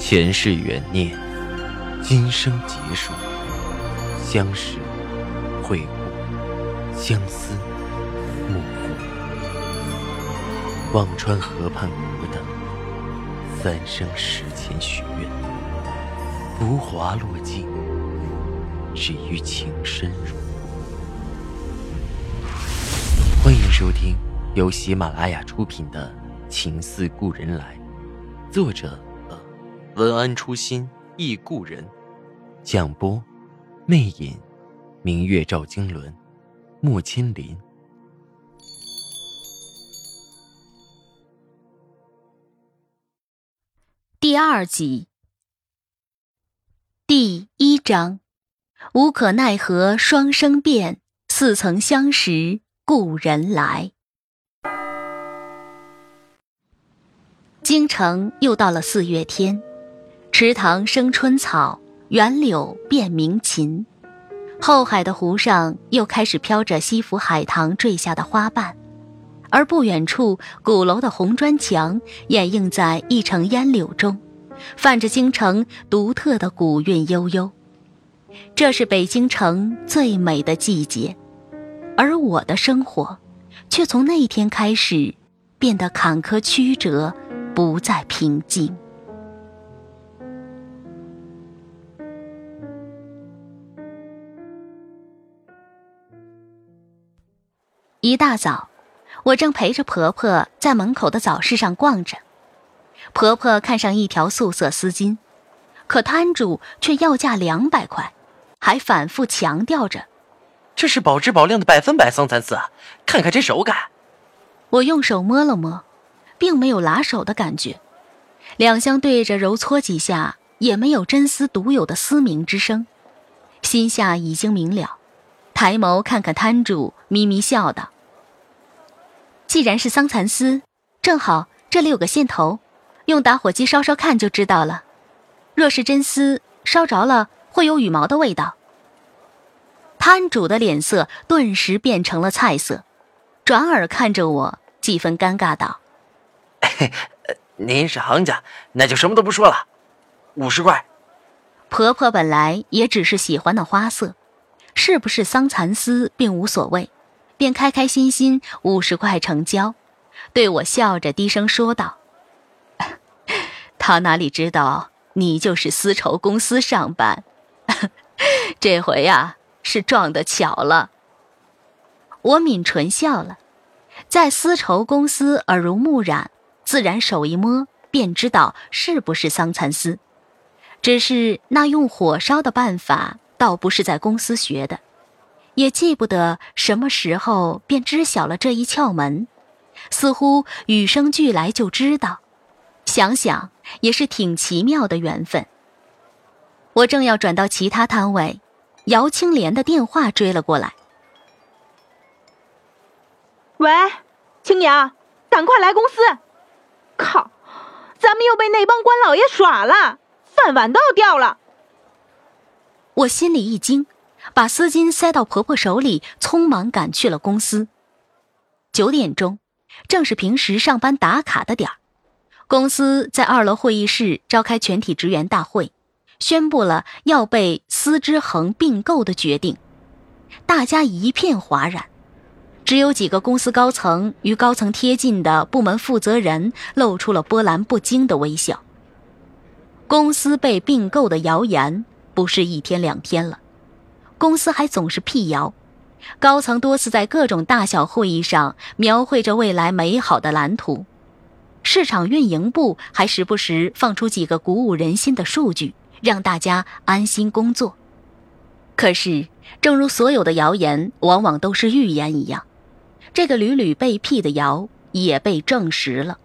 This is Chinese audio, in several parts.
前世缘孽，今生劫数，相识、会故，相思、幕后。忘川河畔苦等，三生石前许愿，浮华落尽，只余情深入。欢迎收听由喜马拉雅出品的《情似故人来》，作者。文安初心忆故人，蒋波，魅影，明月照经纶，木千林。第二集，第一章，无可奈何双生变，似曾相识故人来。京城又到了四月天。池塘生春草，园柳变鸣禽。后海的湖上又开始飘着西府海棠坠下的花瓣，而不远处鼓楼的红砖墙掩映在一城烟柳中，泛着京城独特的古韵悠悠。这是北京城最美的季节，而我的生活，却从那一天开始变得坎坷曲折，不再平静。一大早，我正陪着婆婆在门口的早市上逛着。婆婆看上一条素色丝巾，可摊主却要价两百块，还反复强调着：“这是保质保量的百分百桑蚕丝，看看这手感。”我用手摸了摸，并没有拉手的感觉，两相对着揉搓几下，也没有真丝独有的嘶鸣之声。心下已经明了。抬眸看看摊主，咪咪笑道：“既然是桑蚕丝，正好这里有个线头，用打火机烧烧看就知道了。若是真丝，烧着了会有羽毛的味道。”摊主的脸色顿时变成了菜色，转而看着我，几分尴尬道：“ 您是行家，那就什么都不说了，五十块。”婆婆本来也只是喜欢那花色。是不是桑蚕丝并无所谓，便开开心心五十块成交，对我笑着低声说道：“他哪里知道你就是丝绸公司上班，这回呀是撞得巧了。”我抿唇笑了，在丝绸公司耳濡目染，自然手一摸便知道是不是桑蚕丝，只是那用火烧的办法。倒不是在公司学的，也记不得什么时候便知晓了这一窍门，似乎与生俱来就知道。想想也是挺奇妙的缘分。我正要转到其他摊位，姚青莲的电话追了过来。喂，青阳，赶快来公司！靠，咱们又被那帮官老爷耍了，饭碗都要掉了。我心里一惊，把丝巾塞到婆婆手里，匆忙赶去了公司。九点钟，正是平时上班打卡的点儿。公司在二楼会议室召开全体职员大会，宣布了要被司之恒并购的决定。大家一片哗然，只有几个公司高层与高层贴近的部门负责人露出了波澜不惊的微笑。公司被并购的谣言。不是一天两天了，公司还总是辟谣，高层多次在各种大小会议上描绘着未来美好的蓝图，市场运营部还时不时放出几个鼓舞人心的数据，让大家安心工作。可是，正如所有的谣言往往都是预言一样，这个屡屡被辟的谣也被证实了。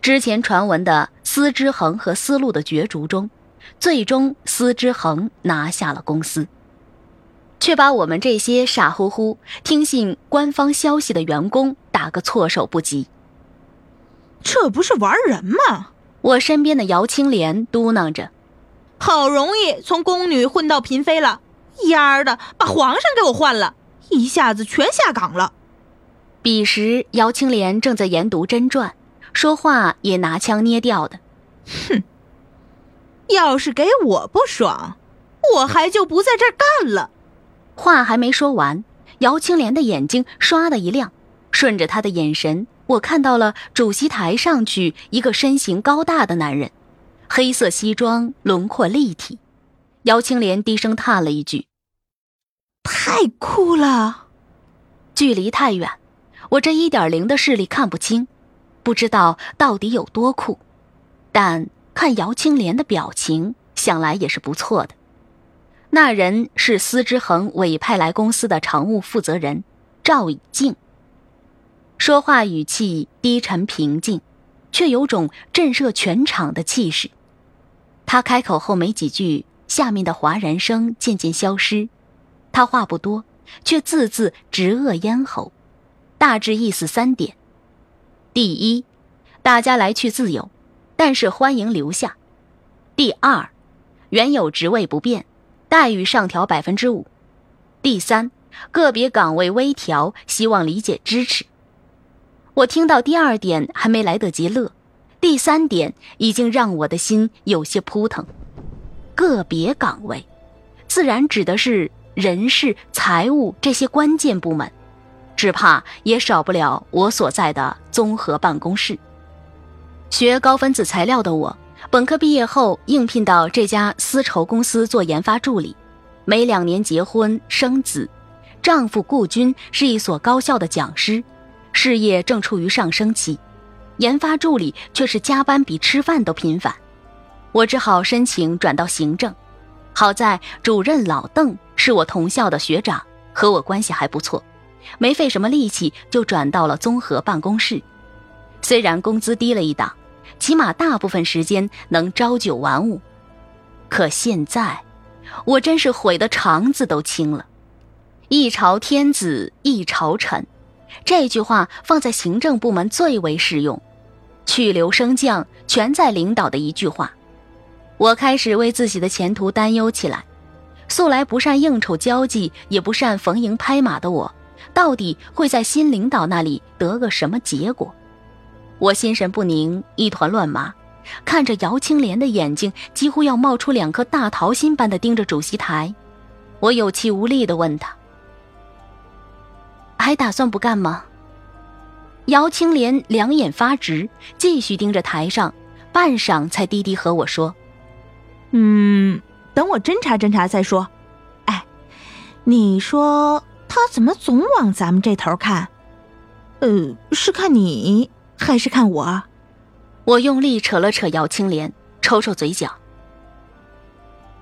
之前传闻的司之恒和思路的角逐中。最终，司之恒拿下了公司，却把我们这些傻乎乎听信官方消息的员工打个措手不及。这不是玩人吗？我身边的姚青莲嘟囔着：“好容易从宫女混到嫔妃了，丫的把皇上给我换了，一下子全下岗了。”彼时，姚青莲正在研读真传，说话也拿腔捏调的：“哼。”要是给我不爽，我还就不在这儿干了。话还没说完，姚青莲的眼睛唰的一亮，顺着他的眼神，我看到了主席台上去一个身形高大的男人，黑色西装，轮廓立体。姚青莲低声叹了一句：“太酷了。”距离太远，我这一点零的视力看不清，不知道到底有多酷。但看姚青莲的表情，想来也是不错的。那人是司之恒委派来公司的常务负责人赵以静。说话语气低沉平静，却有种震慑全场的气势。他开口后没几句，下面的哗然声渐渐消失。他话不多。却字字直扼咽喉，大致意思三点：第一，大家来去自由，但是欢迎留下；第二，原有职位不变，待遇上调百分之五；第三，个别岗位微调，希望理解支持。我听到第二点还没来得及乐，第三点已经让我的心有些扑腾。个别岗位，自然指的是。人事、财务这些关键部门，只怕也少不了我所在的综合办公室。学高分子材料的我，本科毕业后应聘到这家丝绸公司做研发助理，每两年结婚生子。丈夫顾军是一所高校的讲师，事业正处于上升期，研发助理却是加班比吃饭都频繁。我只好申请转到行政。好在主任老邓是我同校的学长，和我关系还不错，没费什么力气就转到了综合办公室。虽然工资低了一档，起码大部分时间能朝九晚五。可现在，我真是悔得肠子都青了。一朝天子一朝臣，这句话放在行政部门最为适用，去留升降全在领导的一句话。我开始为自己的前途担忧起来。素来不善应酬交际，也不善逢迎拍马的我，到底会在新领导那里得个什么结果？我心神不宁，一团乱麻，看着姚青莲的眼睛几乎要冒出两颗大桃心般的盯着主席台，我有气无力地问他：“还打算不干吗？”姚青莲两眼发直，继续盯着台上，半晌才低低和我说。嗯，等我侦查侦查再说。哎，你说他怎么总往咱们这头看？呃，是看你还是看我？我用力扯了扯姚青莲，抽抽嘴角。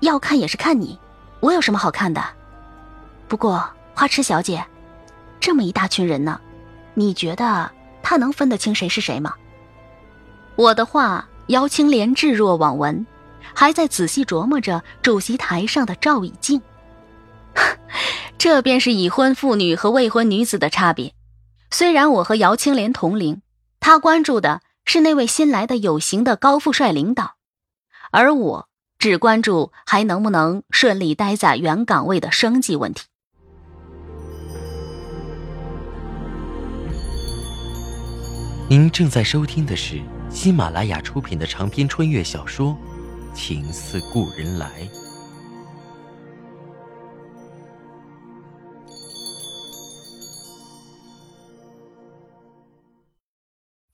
要看也是看你，我有什么好看的？不过花痴小姐，这么一大群人呢，你觉得他能分得清谁是谁吗？我的话，姚青莲置若罔闻。还在仔细琢磨着主席台上的赵以静，这便是已婚妇女和未婚女子的差别。虽然我和姚青莲同龄，他关注的是那位新来的有型的高富帅领导，而我只关注还能不能顺利待在原岗位的生计问题。您正在收听的是喜马拉雅出品的长篇穿越小说。情似故人来。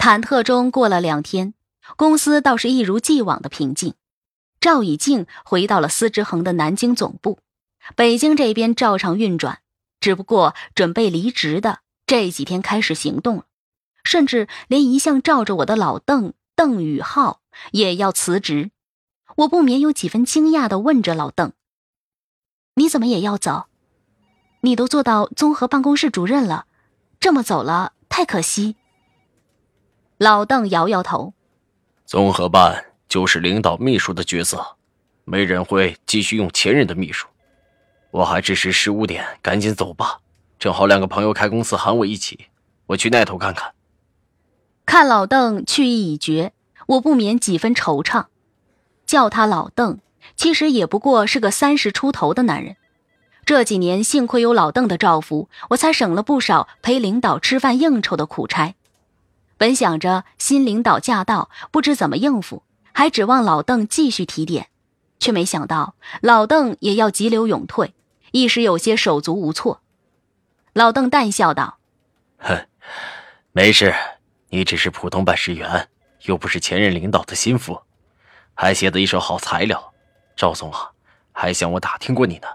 忐忑中过了两天，公司倒是一如既往的平静。赵以静回到了司之恒的南京总部，北京这边照常运转，只不过准备离职的这几天开始行动了，甚至连一向罩着我的老邓邓宇浩也要辞职。我不免有几分惊讶的问着老邓：“你怎么也要走？你都做到综合办公室主任了，这么走了太可惜。”老邓摇摇头：“综合办就是领导秘书的角色，没人会继续用前任的秘书。我还只是十五点赶紧走吧，正好两个朋友开公司喊我一起，我去那头看看。”看老邓去意已决，我不免几分惆怅。叫他老邓，其实也不过是个三十出头的男人。这几年幸亏有老邓的照拂，我才省了不少陪领导吃饭应酬的苦差。本想着新领导驾到，不知怎么应付，还指望老邓继续提点，却没想到老邓也要急流勇退，一时有些手足无措。老邓淡笑道：“哼，没事，你只是普通办事员，又不是前任领导的心腹，还写的一手好材料。赵总啊，还向我打听过你呢。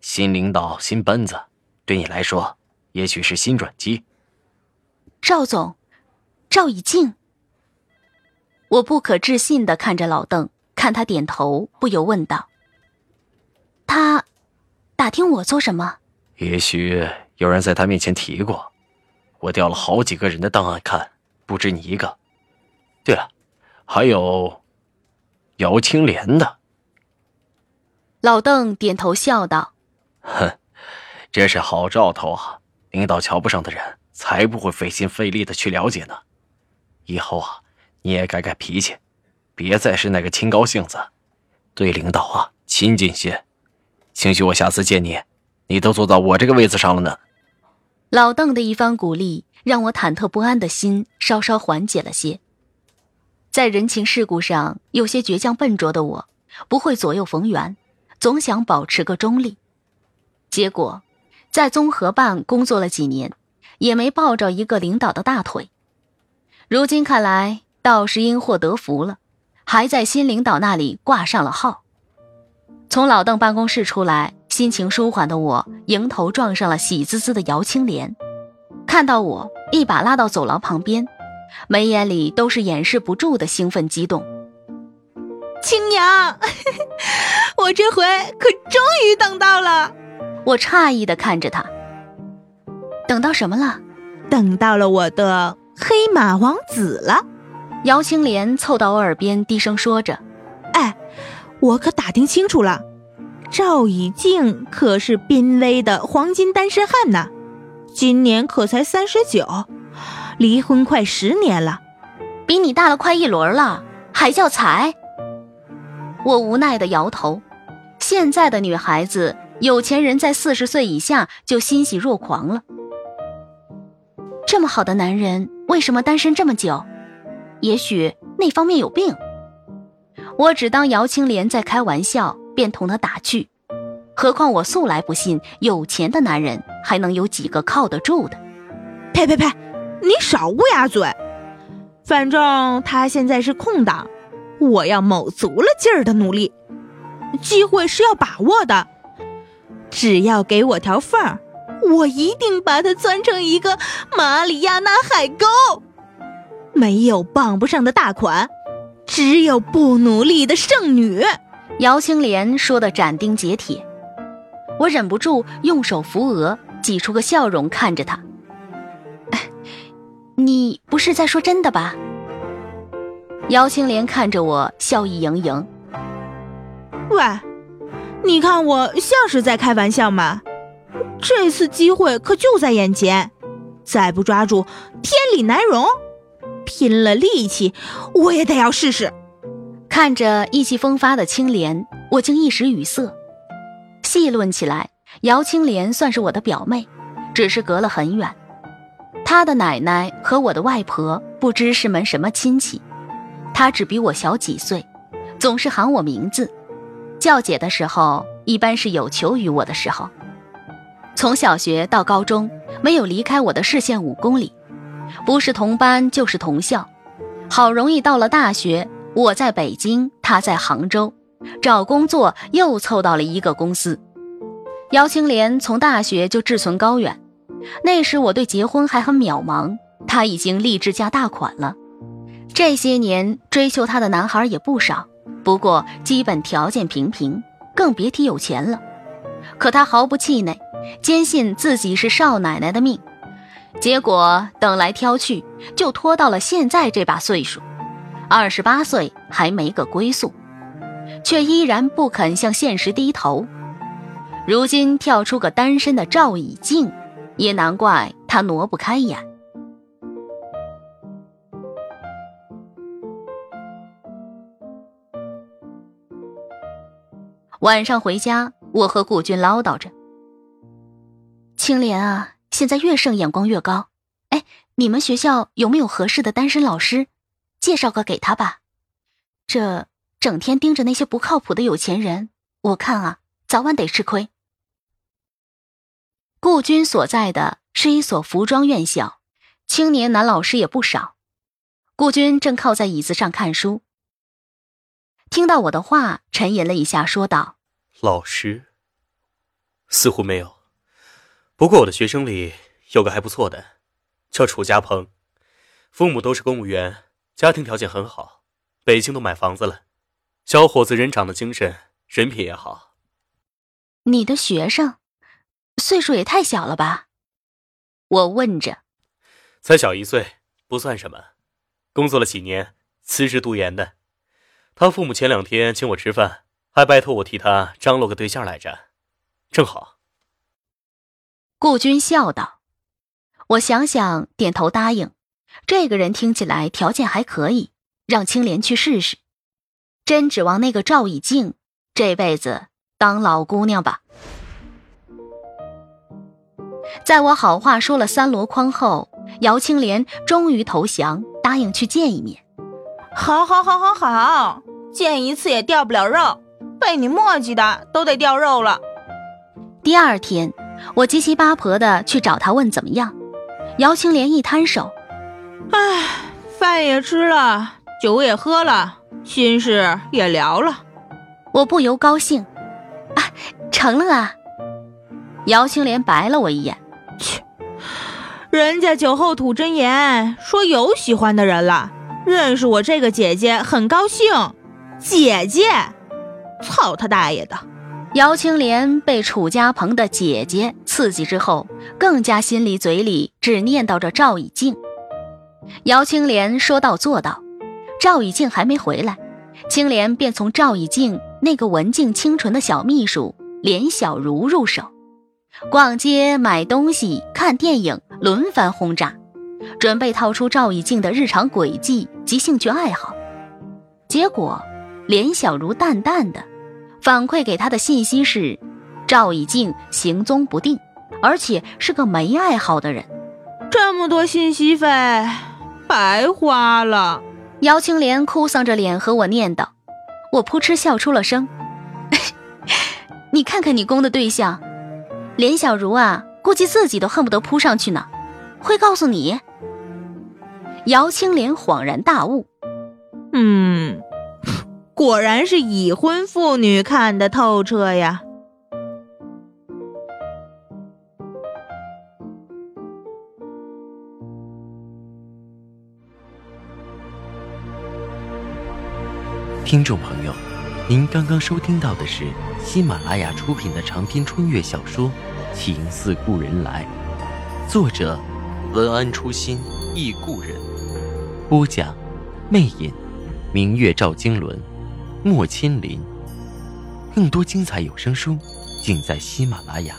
新领导新班子，对你来说也许是新转机。”赵总，赵以静。我不可置信的看着老邓，看他点头，不由问道：“他打听我做什么？”也许有人在他面前提过，我调了好几个人的档案看，不止你一个。对了，还有姚青莲的。老邓点头笑道：“哼，这是好兆头啊！领导瞧不上的人，才不会费心费力的去了解呢。以后啊。”你也改改脾气，别再是那个清高性子，对领导啊亲近些。兴许我下次见你，你都坐到我这个位子上了呢。老邓的一番鼓励，让我忐忑不安的心稍稍缓解了些。在人情世故上有些倔强笨拙的我，不会左右逢源，总想保持个中立。结果，在综合办工作了几年，也没抱着一个领导的大腿。如今看来。倒是因祸得福了，还在新领导那里挂上了号。从老邓办公室出来，心情舒缓的我迎头撞上了喜滋滋的姚青莲，看到我一把拉到走廊旁边，眉眼里都是掩饰不住的兴奋激动。青娘，我这回可终于等到了！我诧异的看着他，等到什么了？等到了我的黑马王子了。姚青莲凑到我耳边低声说着：“哎，我可打听清楚了，赵以静可是濒危的黄金单身汉呢，今年可才三十九，离婚快十年了，比你大了快一轮了，还叫才？”我无奈的摇头。现在的女孩子，有钱人在四十岁以下就欣喜若狂了。这么好的男人，为什么单身这么久？也许那方面有病，我只当姚青莲在开玩笑，便同他打趣。何况我素来不信有钱的男人还能有几个靠得住的。呸呸呸！你少乌鸦嘴。反正他现在是空档，我要卯足了劲儿的努力。机会是要把握的，只要给我条缝儿，我一定把它钻成一个马里亚纳海沟。没有傍不上的大款，只有不努力的剩女。姚青莲说的斩钉截铁，我忍不住用手扶额，挤出个笑容看着他。你不是在说真的吧？姚青莲看着我，笑意盈盈。喂，你看我像是在开玩笑吗？这次机会可就在眼前，再不抓住，天理难容。拼了力气，我也得要试试。看着意气风发的青莲，我竟一时语塞。细论起来，姚青莲算是我的表妹，只是隔了很远。她的奶奶和我的外婆不知是门什么亲戚，她只比我小几岁，总是喊我名字，叫姐的时候一般是有求于我的时候。从小学到高中，没有离开我的视线五公里。不是同班就是同校，好容易到了大学，我在北京，他在杭州，找工作又凑到了一个公司。姚青莲从大学就志存高远，那时我对结婚还很渺茫，他已经立志嫁大款了。这些年追求他的男孩也不少，不过基本条件平平，更别提有钱了。可他毫不气馁，坚信自己是少奶奶的命。结果等来挑去，就拖到了现在这把岁数，二十八岁还没个归宿，却依然不肯向现实低头。如今跳出个单身的赵以静，也难怪他挪不开眼。晚上回家，我和顾军唠叨着：“青莲啊。”现在越盛眼光越高，哎，你们学校有没有合适的单身老师？介绍个给他吧。这整天盯着那些不靠谱的有钱人，我看啊，早晚得吃亏。顾军所在的是一所服装院校，青年男老师也不少。顾军正靠在椅子上看书，听到我的话，沉吟了一下，说道：“老师，似乎没有。不过我的学生里有个还不错的，叫楚家鹏，父母都是公务员，家庭条件很好，北京都买房子了。小伙子人长得精神，人品也好。你的学生？”岁数也太小了吧？我问着。才小一岁，不算什么。工作了几年，辞职读研的。他父母前两天请我吃饭，还拜托我替他张罗个对象来着，正好。顾军笑道：“我想想，点头答应。这个人听起来条件还可以，让青莲去试试。真指望那个赵以静这辈子当老姑娘吧？”在我好话说了三箩筐后，姚青莲终于投降，答应去见一面。好，好，好，好，好，见一次也掉不了肉，被你磨叽的都得掉肉了。第二天，我七七八婆的去找他问怎么样，姚青莲一摊手：“唉，饭也吃了，酒也喝了，心事也聊了。”我不由高兴：“啊，成了啊！”姚青莲白了我一眼，切，人家酒后吐真言，说有喜欢的人了，认识我这个姐姐很高兴。姐姐，操他大爷的！姚青莲被楚家鹏的姐姐刺激之后，更加心里嘴里只念叨着赵以静。姚青莲说到做到，赵以静还没回来，青莲便从赵以静那个文静清纯的小秘书连小茹入手。逛街、买东西、看电影，轮番轰炸，准备套出赵以静的日常轨迹及兴趣爱好。结果，连小茹淡淡的反馈给他的信息是：赵以静行踪不定，而且是个没爱好的人。这么多信息费白花了。姚青莲哭丧着脸和我念叨，我扑哧笑出了声。你看看你攻的对象。连小茹啊，估计自己都恨不得扑上去呢。会告诉你？姚青莲恍然大悟，嗯，果然是已婚妇女看得透彻呀。听众朋友，您刚刚收听到的是喜马拉雅出品的长篇穿越小说。情似故人来，作者文安初心忆故人，播讲魅影，明月照经纶，莫千林。更多精彩有声书，尽在喜马拉雅。